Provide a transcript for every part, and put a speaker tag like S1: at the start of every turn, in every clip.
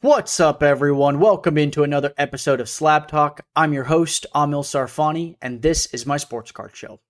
S1: What's up, everyone? Welcome into another episode of Slab Talk. I'm your host, Amil Sarfani, and this is my sports card show.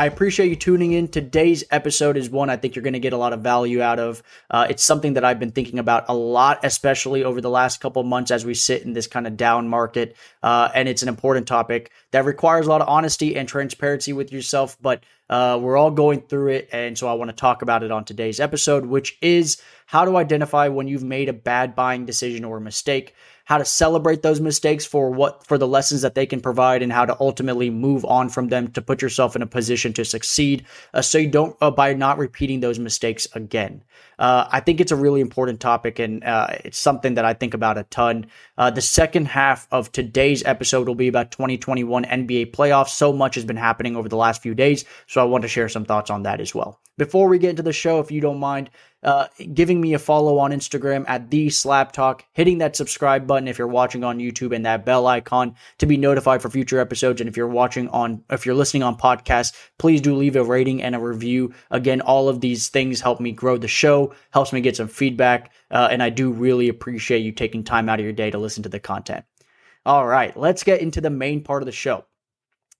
S1: I appreciate you tuning in. Today's episode is one I think you're going to get a lot of value out of. Uh, it's something that I've been thinking about a lot, especially over the last couple months as we sit in this kind of down market. Uh, and it's an important topic that requires a lot of honesty and transparency with yourself, but uh, we're all going through it. And so I want to talk about it on today's episode, which is how to identify when you've made a bad buying decision or a mistake how to celebrate those mistakes for what for the lessons that they can provide and how to ultimately move on from them to put yourself in a position to succeed uh, so you don't uh, by not repeating those mistakes again. Uh, i think it's a really important topic and uh, it's something that i think about a ton. Uh, the second half of today's episode will be about 2021 nba playoffs. So much has been happening over the last few days so i want to share some thoughts on that as well. Before we get into the show if you don't mind uh, giving me a follow on Instagram at the Slab Talk, hitting that subscribe button if you're watching on YouTube and that bell icon to be notified for future episodes. And if you're watching on, if you're listening on podcast, please do leave a rating and a review. Again, all of these things help me grow the show, helps me get some feedback, uh, and I do really appreciate you taking time out of your day to listen to the content. All right, let's get into the main part of the show,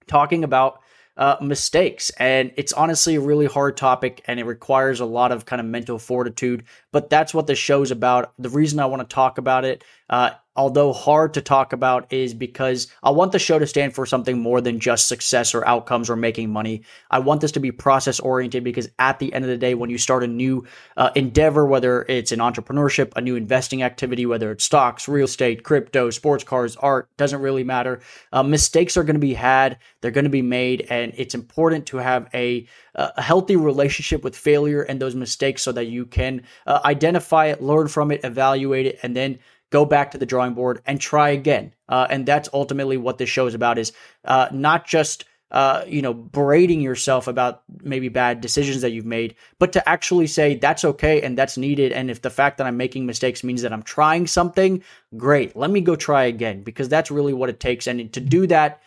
S1: talking about uh, mistakes. And it's honestly a really hard topic and it requires a lot of kind of mental fortitude. But that's what the show's about. The reason I want to talk about it uh, although hard to talk about, is because I want the show to stand for something more than just success or outcomes or making money. I want this to be process oriented because at the end of the day, when you start a new uh, endeavor, whether it's an entrepreneurship, a new investing activity, whether it's stocks, real estate, crypto, sports cars, art, doesn't really matter. Uh, mistakes are going to be had, they're going to be made, and it's important to have a a healthy relationship with failure and those mistakes so that you can uh, identify it, learn from it, evaluate it, and then go back to the drawing board and try again. Uh, and that's ultimately what this show is about is uh, not just uh, you know, berating yourself about maybe bad decisions that you've made, but to actually say that's okay and that's needed. And if the fact that I'm making mistakes means that I'm trying something, great. Let me go try again because that's really what it takes. And to do that,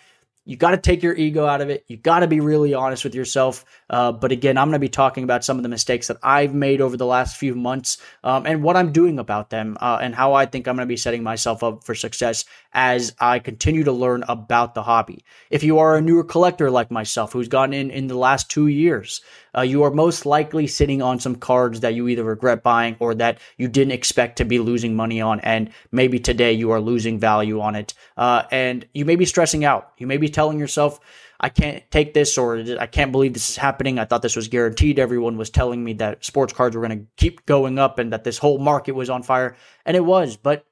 S1: you got to take your ego out of it. You got to be really honest with yourself. Uh, but again, I'm going to be talking about some of the mistakes that I've made over the last few months um, and what I'm doing about them uh, and how I think I'm going to be setting myself up for success as I continue to learn about the hobby. If you are a newer collector like myself who's gotten in in the last two years, uh, you are most likely sitting on some cards that you either regret buying or that you didn't expect to be losing money on. And maybe today you are losing value on it. Uh, and you may be stressing out. You may be telling yourself, I can't take this or I can't believe this is happening. I thought this was guaranteed. Everyone was telling me that sports cards were going to keep going up and that this whole market was on fire. And it was, but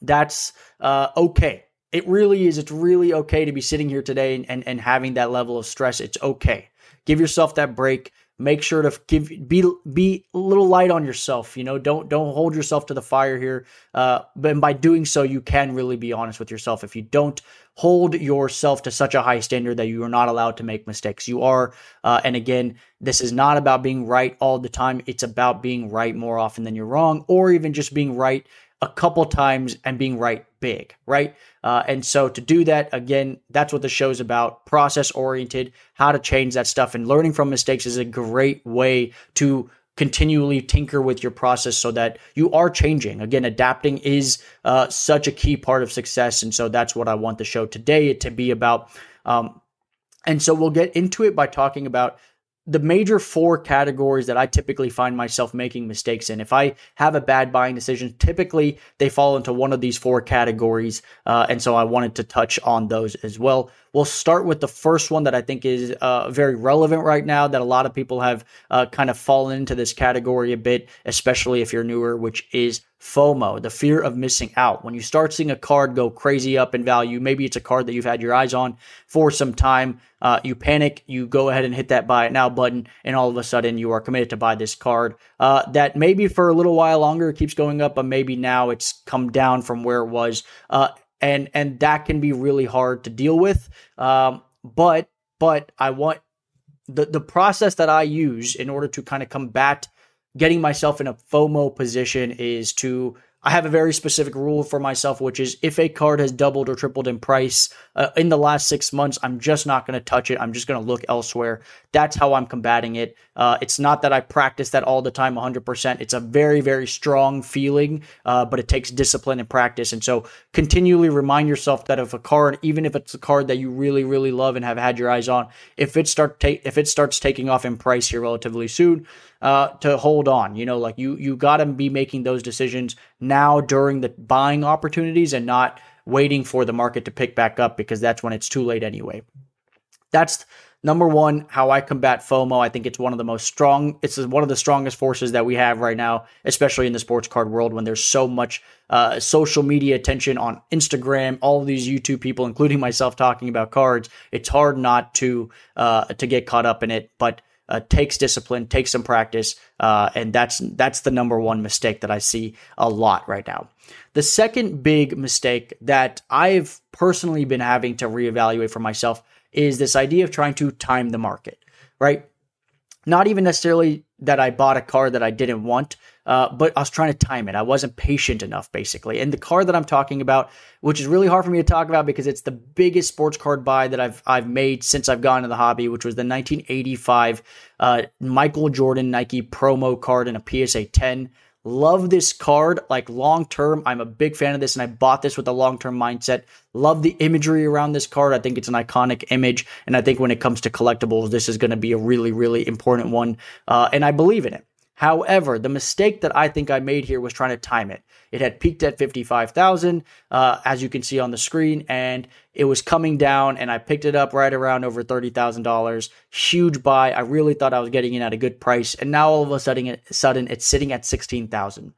S1: that's uh, okay. It really is. It's really okay to be sitting here today and, and, and having that level of stress. It's okay. Give yourself that break. Make sure to give be be a little light on yourself. You know, don't don't hold yourself to the fire here. Uh, but by doing so, you can really be honest with yourself. If you don't hold yourself to such a high standard that you are not allowed to make mistakes, you are. Uh, and again, this is not about being right all the time. It's about being right more often than you're wrong, or even just being right a couple times and being right big, right? Uh, and so to do that, again, that's what the show's about process oriented, how to change that stuff. And learning from mistakes is a great way to continually tinker with your process so that you are changing. Again, adapting is uh, such a key part of success. And so that's what I want the show today to be about. Um, and so we'll get into it by talking about the major four categories that I typically find myself making mistakes in. If I have a bad buying decision, typically they fall into one of these four categories. Uh, and so I wanted to touch on those as well. We'll start with the first one that I think is uh, very relevant right now that a lot of people have uh, kind of fallen into this category a bit, especially if you're newer, which is FOMO, the fear of missing out. When you start seeing a card go crazy up in value, maybe it's a card that you've had your eyes on for some time, uh, you panic, you go ahead and hit that buy it now button, and all of a sudden you are committed to buy this card. Uh, that maybe for a little while longer keeps going up, but maybe now it's come down from where it was. Uh, and and that can be really hard to deal with. Um, but but I want the the process that I use in order to kind of combat getting myself in a FOMO position is to I have a very specific rule for myself, which is if a card has doubled or tripled in price uh, in the last six months, I'm just not going to touch it. I'm just going to look elsewhere. That's how I'm combating it. Uh, it's not that I practice that all the time 100%. It's a very, very strong feeling, uh, but it takes discipline and practice. And so continually remind yourself that if a card, even if it's a card that you really, really love and have had your eyes on, if it start ta- if it starts taking off in price here relatively soon, uh, to hold on. You know, like you you got to be making those decisions now during the buying opportunities and not waiting for the market to pick back up because that's when it's too late anyway. That's number one how i combat fomo i think it's one of the most strong it's one of the strongest forces that we have right now especially in the sports card world when there's so much uh, social media attention on instagram all of these youtube people including myself talking about cards it's hard not to uh, to get caught up in it but uh, takes discipline, takes some practice, uh, and that's that's the number one mistake that I see a lot right now. The second big mistake that I've personally been having to reevaluate for myself is this idea of trying to time the market, right? Not even necessarily that I bought a car that I didn't want, uh, but I was trying to time it. I wasn't patient enough, basically. And the car that I'm talking about, which is really hard for me to talk about because it's the biggest sports card buy that I've I've made since I've gone into the hobby, which was the 1985 uh, Michael Jordan Nike promo card in a PSA 10. Love this card, like long term. I'm a big fan of this, and I bought this with a long term mindset. Love the imagery around this card. I think it's an iconic image, and I think when it comes to collectibles, this is going to be a really, really important one. Uh, and I believe in it. However, the mistake that I think I made here was trying to time it. It had peaked at 55,000, uh, as you can see on the screen, and it was coming down, and I picked it up right around over $30,000. Huge buy. I really thought I was getting in at a good price, and now all of a sudden, sudden it's sitting at 16,000.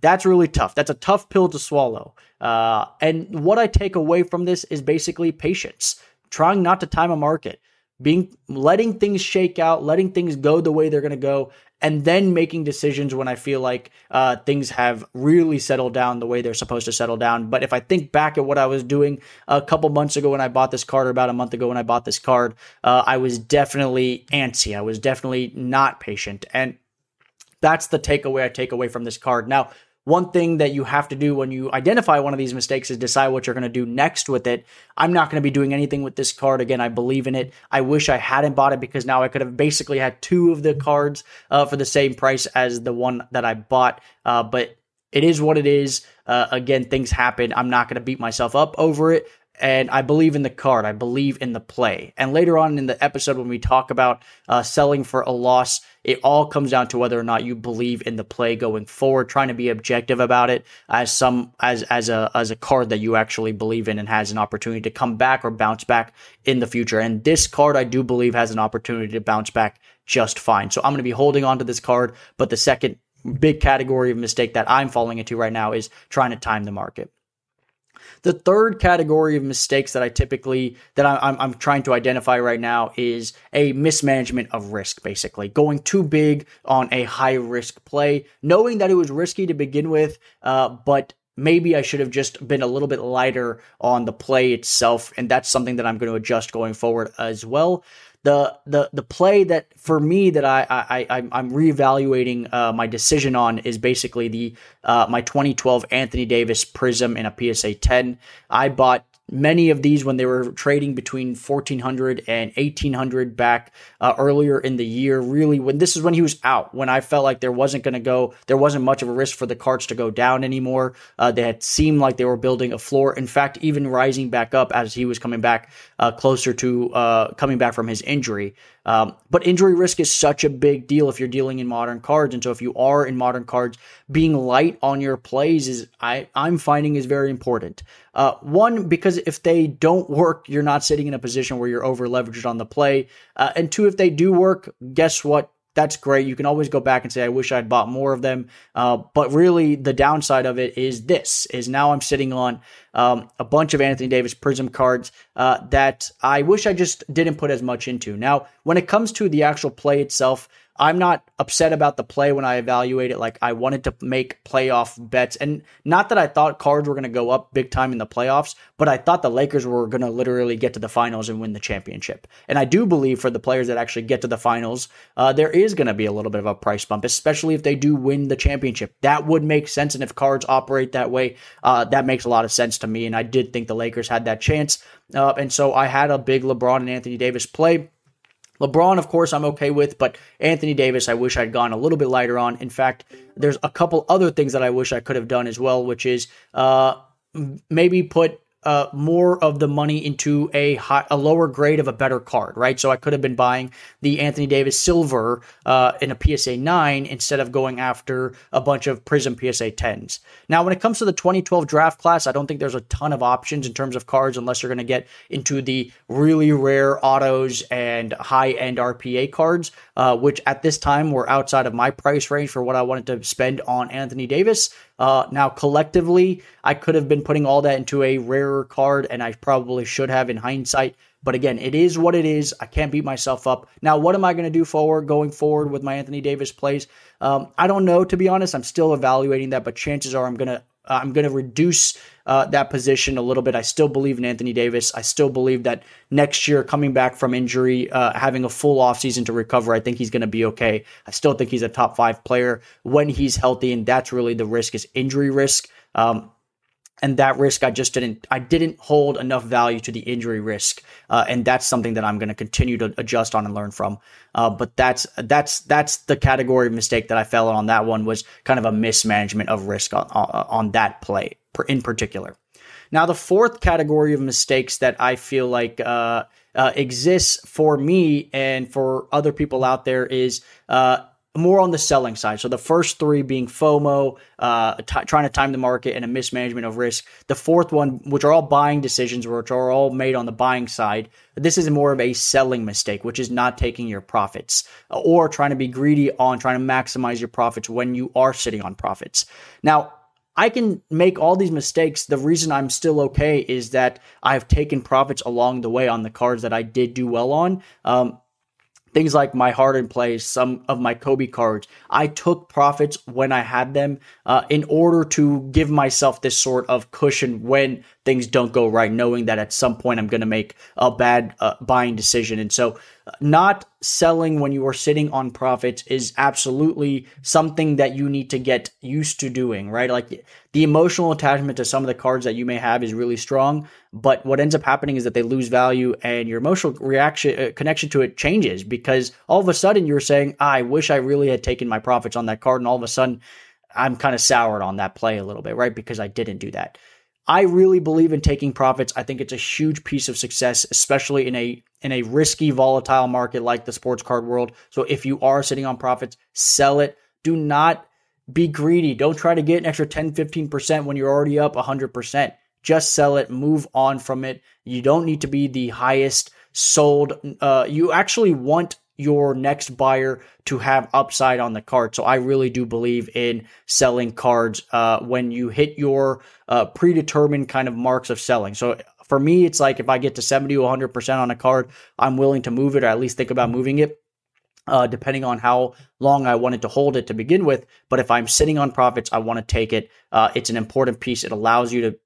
S1: That's really tough. That's a tough pill to swallow. Uh, and what I take away from this is basically patience, trying not to time a market being letting things shake out, letting things go the way they're going to go, and then making decisions when I feel like uh, things have really settled down the way they're supposed to settle down. But if I think back at what I was doing a couple months ago when I bought this card, or about a month ago when I bought this card, uh, I was definitely antsy. I was definitely not patient, and that's the takeaway I take away from this card. Now, one thing that you have to do when you identify one of these mistakes is decide what you're going to do next with it. I'm not going to be doing anything with this card again. I believe in it. I wish I hadn't bought it because now I could have basically had two of the cards uh, for the same price as the one that I bought. Uh, but it is what it is. Uh, again, things happen. I'm not going to beat myself up over it and I believe in the card. I believe in the play. And later on in the episode, when we talk about uh, selling for a loss, it all comes down to whether or not you believe in the play going forward. Trying to be objective about it as some as as a as a card that you actually believe in and has an opportunity to come back or bounce back in the future. And this card, I do believe, has an opportunity to bounce back just fine. So I'm going to be holding on to this card. But the second big category of mistake that I'm falling into right now is trying to time the market. The third category of mistakes that I typically that I, am I'm trying to identify right now is a mismanagement of risk. Basically, going too big on a high risk play, knowing that it was risky to begin with, uh, but maybe I should have just been a little bit lighter on the play itself, and that's something that I'm going to adjust going forward as well the the the play that for me that I I, I I'm reevaluating uh, my decision on is basically the uh, my 2012 Anthony Davis Prism in a PSA 10. I bought many of these when they were trading between 1400 and 1800 back uh, earlier in the year really when this is when he was out when i felt like there wasn't going to go there wasn't much of a risk for the carts to go down anymore. Uh, they had seemed like they were building a floor. In fact even rising back up as he was coming back uh, closer to uh, coming back from his injury um, but injury risk is such a big deal if you're dealing in modern cards. And so if you are in modern cards, being light on your plays is I, I'm finding is very important. Uh, one, because if they don't work, you're not sitting in a position where you're over leveraged on the play. Uh, and two, if they do work, guess what? That's great. You can always go back and say, I wish I'd bought more of them. Uh, but really, the downside of it is this: is now I'm sitting on um, a bunch of Anthony Davis Prism cards uh, that I wish I just didn't put as much into. Now, when it comes to the actual play itself, I'm not upset about the play when I evaluate it. Like I wanted to make playoff bets, and not that I thought cards were going to go up big time in the playoffs, but I thought the Lakers were going to literally get to the finals and win the championship. And I do believe for the players that actually get to the finals, uh, there is going to be a little bit of a price bump, especially if they do win the championship. That would make sense, and if cards operate that way, uh, that makes a lot of sense to me. And I did think the Lakers had that chance, uh, and so I had a big LeBron and Anthony Davis play. LeBron, of course, I'm okay with, but Anthony Davis, I wish I'd gone a little bit lighter on. In fact, there's a couple other things that I wish I could have done as well, which is uh, maybe put uh, more of the money into a high, a lower grade of a better card, right? So I could have been buying the Anthony Davis Silver uh, in a PSA 9 instead of going after a bunch of Prism PSA 10s. Now, when it comes to the 2012 draft class, I don't think there's a ton of options in terms of cards unless you're going to get into the really rare autos and high end RPA cards, uh, which at this time were outside of my price range for what I wanted to spend on Anthony Davis. Uh, now, collectively, I could have been putting all that into a rarer card, and I probably should have in hindsight. But again, it is what it is. I can't beat myself up. Now, what am I going to do forward, going forward with my Anthony Davis plays? Um, I don't know, to be honest. I'm still evaluating that, but chances are I'm going to uh, I'm going to reduce uh, that position a little bit. I still believe in Anthony Davis. I still believe that next year, coming back from injury, uh, having a full offseason to recover, I think he's going to be okay. I still think he's a top five player when he's healthy, and that's really the risk is injury risk. Um, and that risk I just didn't I didn't hold enough value to the injury risk, uh, and that's something that I'm going to continue to adjust on and learn from. Uh, but that's that's that's the category of mistake that I fell on that one was kind of a mismanagement of risk on on, that play in particular. Now the fourth category of mistakes that I feel like uh, uh exists for me and for other people out there is uh, more on the selling side. So the first three being FOMO, uh, t- trying to time the market, and a mismanagement of risk. The fourth one, which are all buying decisions, which are all made on the buying side. This is more of a selling mistake, which is not taking your profits uh, or trying to be greedy on trying to maximize your profits when you are sitting on profits. Now, I can make all these mistakes. The reason I'm still okay is that I've taken profits along the way on the cards that I did do well on. Um, things like my Harden plays, some of my Kobe cards. I took profits when I had them uh, in order to give myself this sort of cushion when things don't go right, knowing that at some point I'm going to make a bad uh, buying decision. And so, uh, not selling when you are sitting on profits is absolutely something that you need to get used to doing, right? Like the emotional attachment to some of the cards that you may have is really strong, but what ends up happening is that they lose value and your emotional reaction uh, connection to it changes because all of a sudden you're saying, "I wish I really had taken my profits on that card," and all of a sudden I'm kind of soured on that play a little bit, right? Because I didn't do that. I really believe in taking profits. I think it's a huge piece of success, especially in a in a risky, volatile market like the sports card world. So if you are sitting on profits, sell it. Do not be greedy. Don't try to get an extra 10, 15% when you're already up 100%. Just sell it, move on from it. You don't need to be the highest sold. Uh, you actually want your next buyer to have upside on the card. So I really do believe in selling cards uh, when you hit your uh, predetermined kind of marks of selling. So for me, it's like if I get to 70 to 100% on a card, I'm willing to move it or at least think about moving it. Uh, depending on how long I wanted to hold it to begin with. But if I'm sitting on profits, I want to take it. Uh, it's an important piece. It allows you to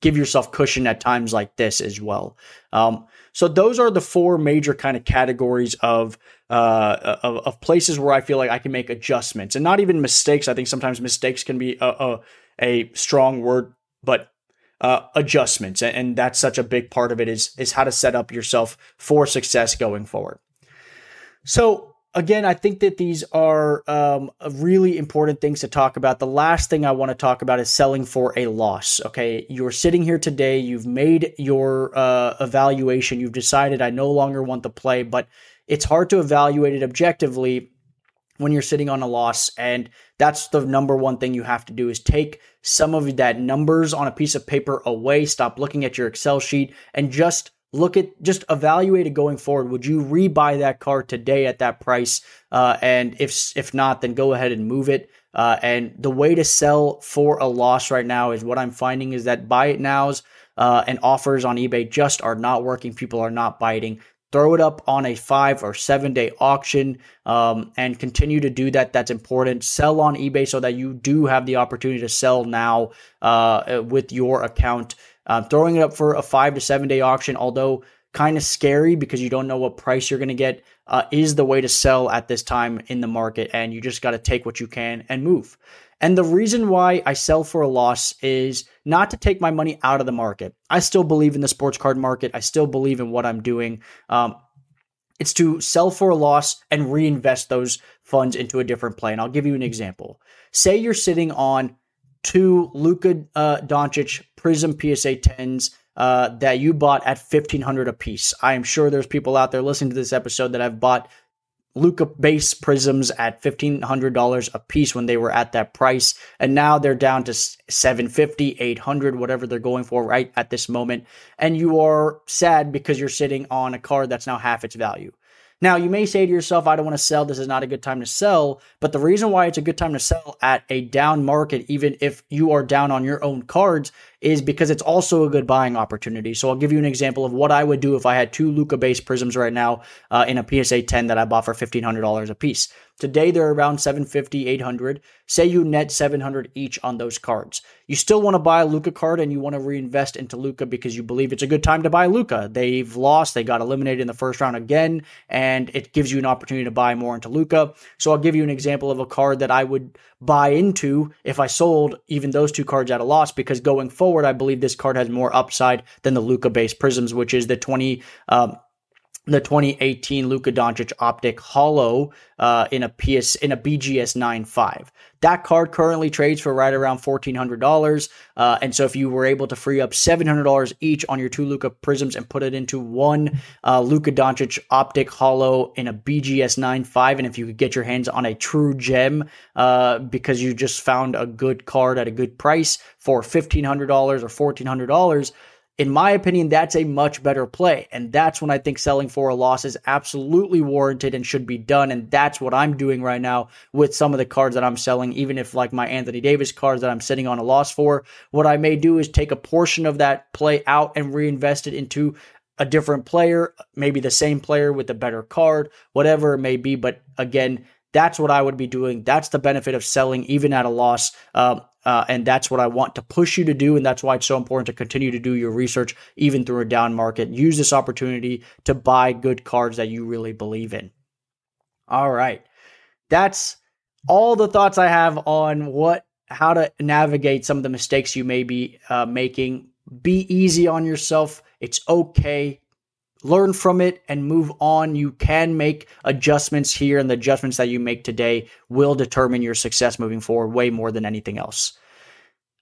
S1: give yourself cushion at times like this as well. Um, so those are the four major kind of categories of, uh, of, of places where I feel like I can make adjustments, and not even mistakes. I think sometimes mistakes can be a, a, a strong word, but uh, adjustments, and that's such a big part of it is is how to set up yourself for success going forward. So again, I think that these are um, really important things to talk about. The last thing I want to talk about is selling for a loss. Okay, you're sitting here today, you've made your uh, evaluation, you've decided I no longer want the play, but it's hard to evaluate it objectively when you're sitting on a loss and that's the number one thing you have to do is take some of that numbers on a piece of paper away stop looking at your excel sheet and just look at just evaluate it going forward. Would you rebuy that car today at that price? Uh, and if if not, then go ahead and move it. Uh, and the way to sell for a loss right now is what I'm finding is that buy it nows uh, and offers on eBay just are not working. People are not biting. throw it up on a five or seven day auction um, and continue to do that. That's important. Sell on eBay so that you do have the opportunity to sell now uh, with your account. Uh, throwing it up for a five to seven day auction, although kind of scary because you don't know what price you're going to get, uh, is the way to sell at this time in the market. And you just got to take what you can and move. And the reason why I sell for a loss is not to take my money out of the market. I still believe in the sports card market. I still believe in what I'm doing. Um, it's to sell for a loss and reinvest those funds into a different play. And I'll give you an example. Say you're sitting on two Luka uh, Doncic Prism PSA 10s uh, that you bought at 1500 a piece. I am sure there's people out there listening to this episode that have bought Luka base prisms at $1500 a piece when they were at that price and now they're down to 750 800 whatever they're going for right at this moment and you are sad because you're sitting on a card that's now half its value now, you may say to yourself, I don't want to sell. This is not a good time to sell. But the reason why it's a good time to sell at a down market, even if you are down on your own cards, is because it's also a good buying opportunity. So I'll give you an example of what I would do if I had two Luka base prisms right now uh, in a PSA 10 that I bought for $1,500 a piece. Today they're around 750, 800. Say you net 700 each on those cards. You still want to buy a Luka card and you want to reinvest into Luka because you believe it's a good time to buy Luka. They've lost, they got eliminated in the first round again, and it gives you an opportunity to buy more into Luka. So I'll give you an example of a card that I would buy into if I sold even those two cards at a loss because going forward, I believe this card has more upside than the Luka based prisms, which is the 20 um, the 2018 Luka Doncic optic holo uh, in a PS in a BGS 9.5. That card currently trades for right around $1,400. Uh, and so if you were able to free up $700 each on your two Luka prisms and put it into one uh, Luka Doncic optic holo in a BGS 9.5, and if you could get your hands on a true gem uh, because you just found a good card at a good price for $1,500 or $1,400 in my opinion, that's a much better play. And that's when I think selling for a loss is absolutely warranted and should be done. And that's what I'm doing right now with some of the cards that I'm selling, even if like my Anthony Davis cards that I'm sitting on a loss for. What I may do is take a portion of that play out and reinvest it into a different player, maybe the same player with a better card, whatever it may be. But again, that's what I would be doing. That's the benefit of selling even at a loss. Um, uh, and that's what I want to push you to do. And that's why it's so important to continue to do your research, even through a down market. Use this opportunity to buy good cards that you really believe in. All right. That's all the thoughts I have on what, how to navigate some of the mistakes you may be uh, making. Be easy on yourself. It's okay learn from it and move on. You can make adjustments here, and the adjustments that you make today will determine your success moving forward way more than anything else.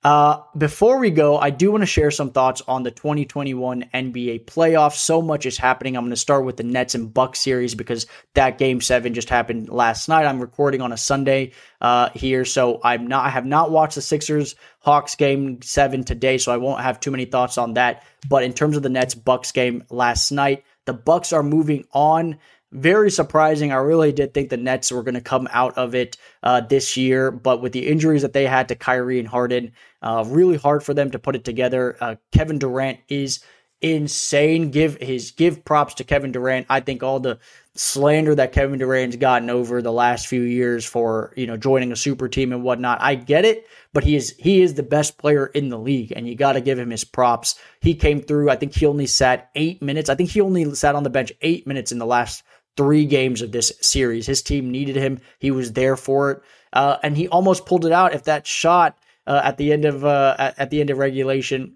S1: Uh, before we go, I do want to share some thoughts on the 2021 NBA playoffs. So much is happening. I'm going to start with the Nets and Bucks series because that game seven just happened last night. I'm recording on a Sunday uh, here, so I'm not. I have not watched the Sixers Hawks game seven today, so I won't have too many thoughts on that. But in terms of the Nets Bucks game last night, the Bucks are moving on very surprising. I really did think the Nets were going to come out of it uh, this year, but with the injuries that they had to Kyrie and Harden, uh, really hard for them to put it together. Uh, Kevin Durant is insane. Give his give props to Kevin Durant. I think all the slander that Kevin Durant's gotten over the last few years for you know joining a super team and whatnot. I get it, but he is he is the best player in the league, and you got to give him his props. He came through. I think he only sat eight minutes. I think he only sat on the bench eight minutes in the last three games of this series. His team needed him. He was there for it, uh, and he almost pulled it out. If that shot uh, at the end of uh, at, at, the end of regulation.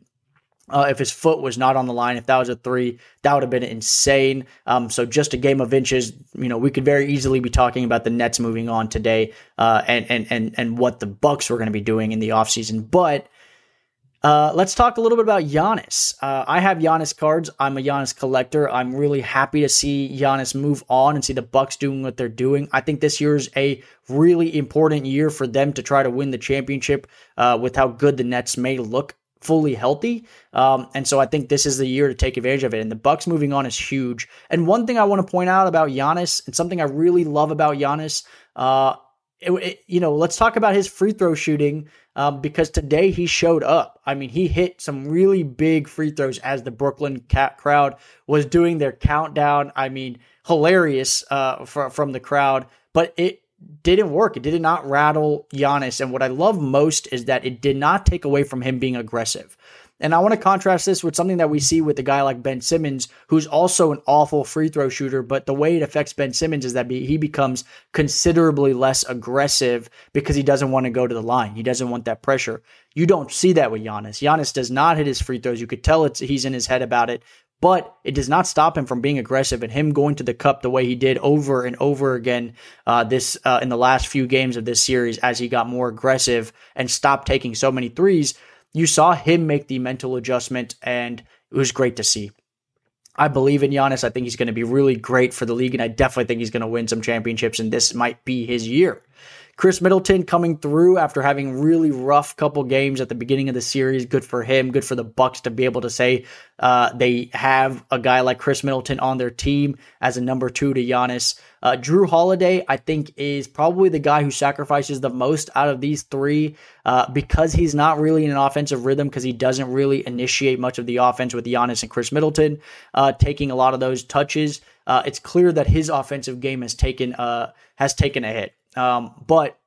S1: Uh, if his foot was not on the line, if that was a three, that would have been insane. Um, so just a game of inches. You know, we could very easily be talking about the Nets moving on today, uh, and and and and what the Bucks were going to be doing in the offseason. But uh, let's talk a little bit about Giannis. Uh, I have Giannis cards. I'm a Giannis collector. I'm really happy to see Giannis move on and see the Bucks doing what they're doing. I think this year is a really important year for them to try to win the championship uh, with how good the Nets may look fully healthy. Um, and so I think this is the year to take advantage of it. And the Bucks moving on is huge. And one thing I want to point out about Giannis and something I really love about Giannis, uh, it, it, you know, let's talk about his free throw shooting um, because today he showed up. I mean, he hit some really big free throws as the Brooklyn cat crowd was doing their countdown. I mean, hilarious uh, for, from the crowd, but it didn't work. It did not rattle Giannis. And what I love most is that it did not take away from him being aggressive. And I want to contrast this with something that we see with a guy like Ben Simmons, who's also an awful free throw shooter. But the way it affects Ben Simmons is that he becomes considerably less aggressive because he doesn't want to go to the line. He doesn't want that pressure. You don't see that with Giannis. Giannis does not hit his free throws. You could tell it's he's in his head about it but it does not stop him from being aggressive and him going to the cup the way he did over and over again uh, this uh, in the last few games of this series as he got more aggressive and stopped taking so many threes. You saw him make the mental adjustment, and it was great to see. I believe in Giannis. I think he's going to be really great for the league, and I definitely think he's going to win some championships, and this might be his year. Khris Middleton coming through after having really rough couple games at the beginning of the series. Good for him. Good for the Bucks to be able to say uh, they have a guy like Khris Middleton on their team as a number two to Giannis. Uh, Jrue Holiday, I think, is probably the guy who sacrifices the most out of these three uh, because he's not really in an offensive rhythm because he doesn't really initiate much of the offense with Giannis and Khris Middleton uh, taking a lot of those touches. Uh, it's clear that his offensive game has taken uh, has taken a hit. Um, but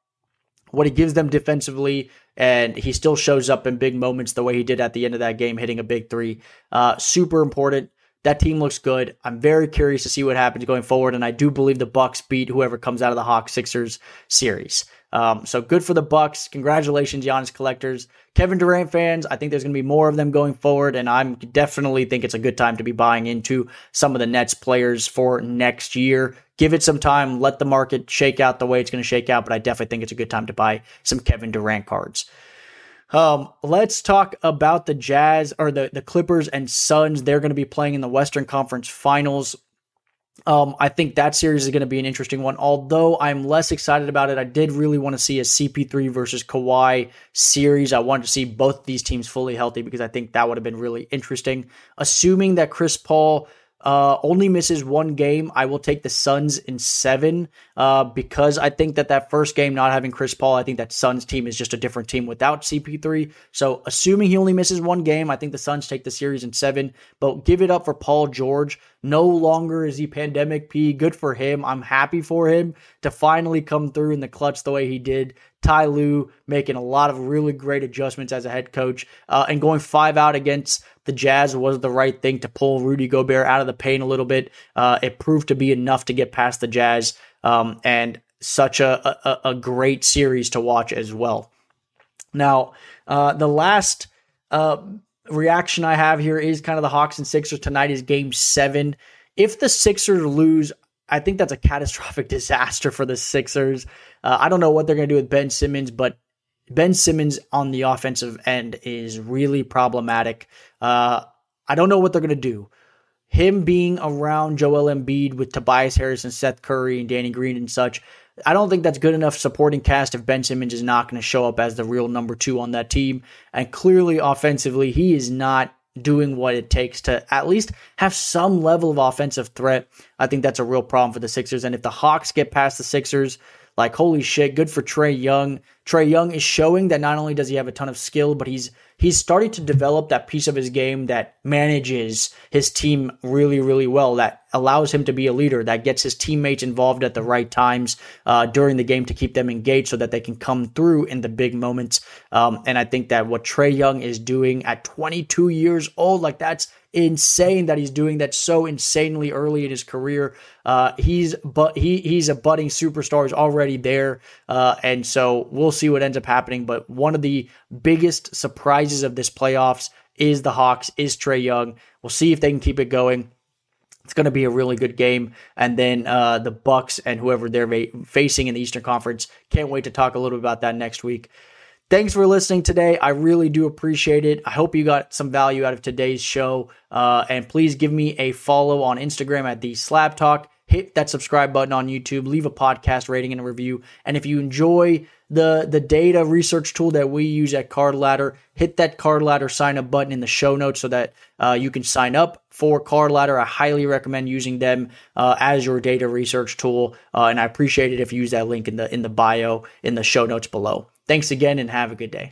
S1: what he gives them defensively, and he still shows up in big moments the way he did at the end of that game, hitting a big three. Uh, super important. That team looks good. I'm very curious to see what happens going forward, and I do believe the Bucks beat whoever comes out of the Hawks Sixers series. Um, so good for the Bucks. Congratulations, Giannis collectors. Kevin Durant fans, I think there's going to be more of them going forward, and I'm definitely think it's a good time to be buying into some of the Nets players for next year. Give it some time, let the market shake out the way it's going to shake out, but I definitely think it's a good time to buy some Kevin Durant cards. Um, let's talk about the Jazz or the, the Clippers and Suns. They're going to be playing in the Western Conference Finals. Um, I think that series is going to be an interesting one. Although I'm less excited about it, I did really want to see a CP3 versus Kawhi series. I wanted to see both these teams fully healthy because I think that would have been really interesting. Assuming that Chris Paul uh, only misses one game. I will take the Suns in seven uh, because I think that that first game not having Chris Paul, I think that Suns team is just a different team without CP3. So assuming he only misses one game, I think the Suns take the series in seven. But give it up for Paul George. No longer is he pandemic P. Good for him. I'm happy for him to finally come through in the clutch the way he did. Ty Lue making a lot of really great adjustments as a head coach uh, and going five out against the Jazz was the right thing to pull Rudy Gobert out of the paint a little bit. Uh, it proved to be enough to get past the Jazz um, and such a, a, a, great series to watch as well. Now, uh, the last uh, reaction I have here is kind of the Hawks and Sixers tonight is game seven. If the Sixers lose, I think that's a catastrophic disaster for the Sixers. Uh, I don't know what they're going to do with Ben Simmons, but Ben Simmons on the offensive end is really problematic. Uh, I don't know what they're going to do. Him being around Joel Embiid with Tobias Harris and Seth Curry and Danny Green and such, I don't think that's good enough supporting cast if Ben Simmons is not going to show up as the real number two on that team. And clearly, offensively, he is not doing what it takes to at least have some level of offensive threat. I think that's a real problem for the Sixers. And if the Hawks get past the Sixers, like, holy shit, good for Trae Young. Trae Young is showing that not only does he have a ton of skill, but he's he's starting to develop that piece of his game that manages his team really, really well. That allows him to be a leader. That gets his teammates involved at the right times uh, during the game to keep them engaged, so that they can come through in the big moments. Um, and I think that what Trae Young is doing at 22 years old, like that's insane that he's doing that so insanely early in his career. Uh, he's but he he's a budding superstar. He's already there, uh, and so we'll see what ends up happening. But one of the biggest surprises of this playoffs is the Hawks. Is Trae Young? We'll see if they can keep it going. It's going to be a really good game, and then uh, the Bucks and whoever they're facing in the Eastern Conference. Can't wait to talk a little bit about that next week. Thanks for listening today. I really do appreciate it. I hope you got some value out of today's show. Uh, and please give me a follow on Instagram at the Slab Talk. Hit that subscribe button on YouTube. Leave a podcast rating and a review. And if you enjoy the the data research tool that we use at Card Ladder, hit that Card Ladder sign up button in the show notes so that uh, you can sign up for Card Ladder. I highly recommend using them uh, as your data research tool, uh, and I appreciate it if you use that link in the in the bio in the show notes below. Thanks again and have a good day.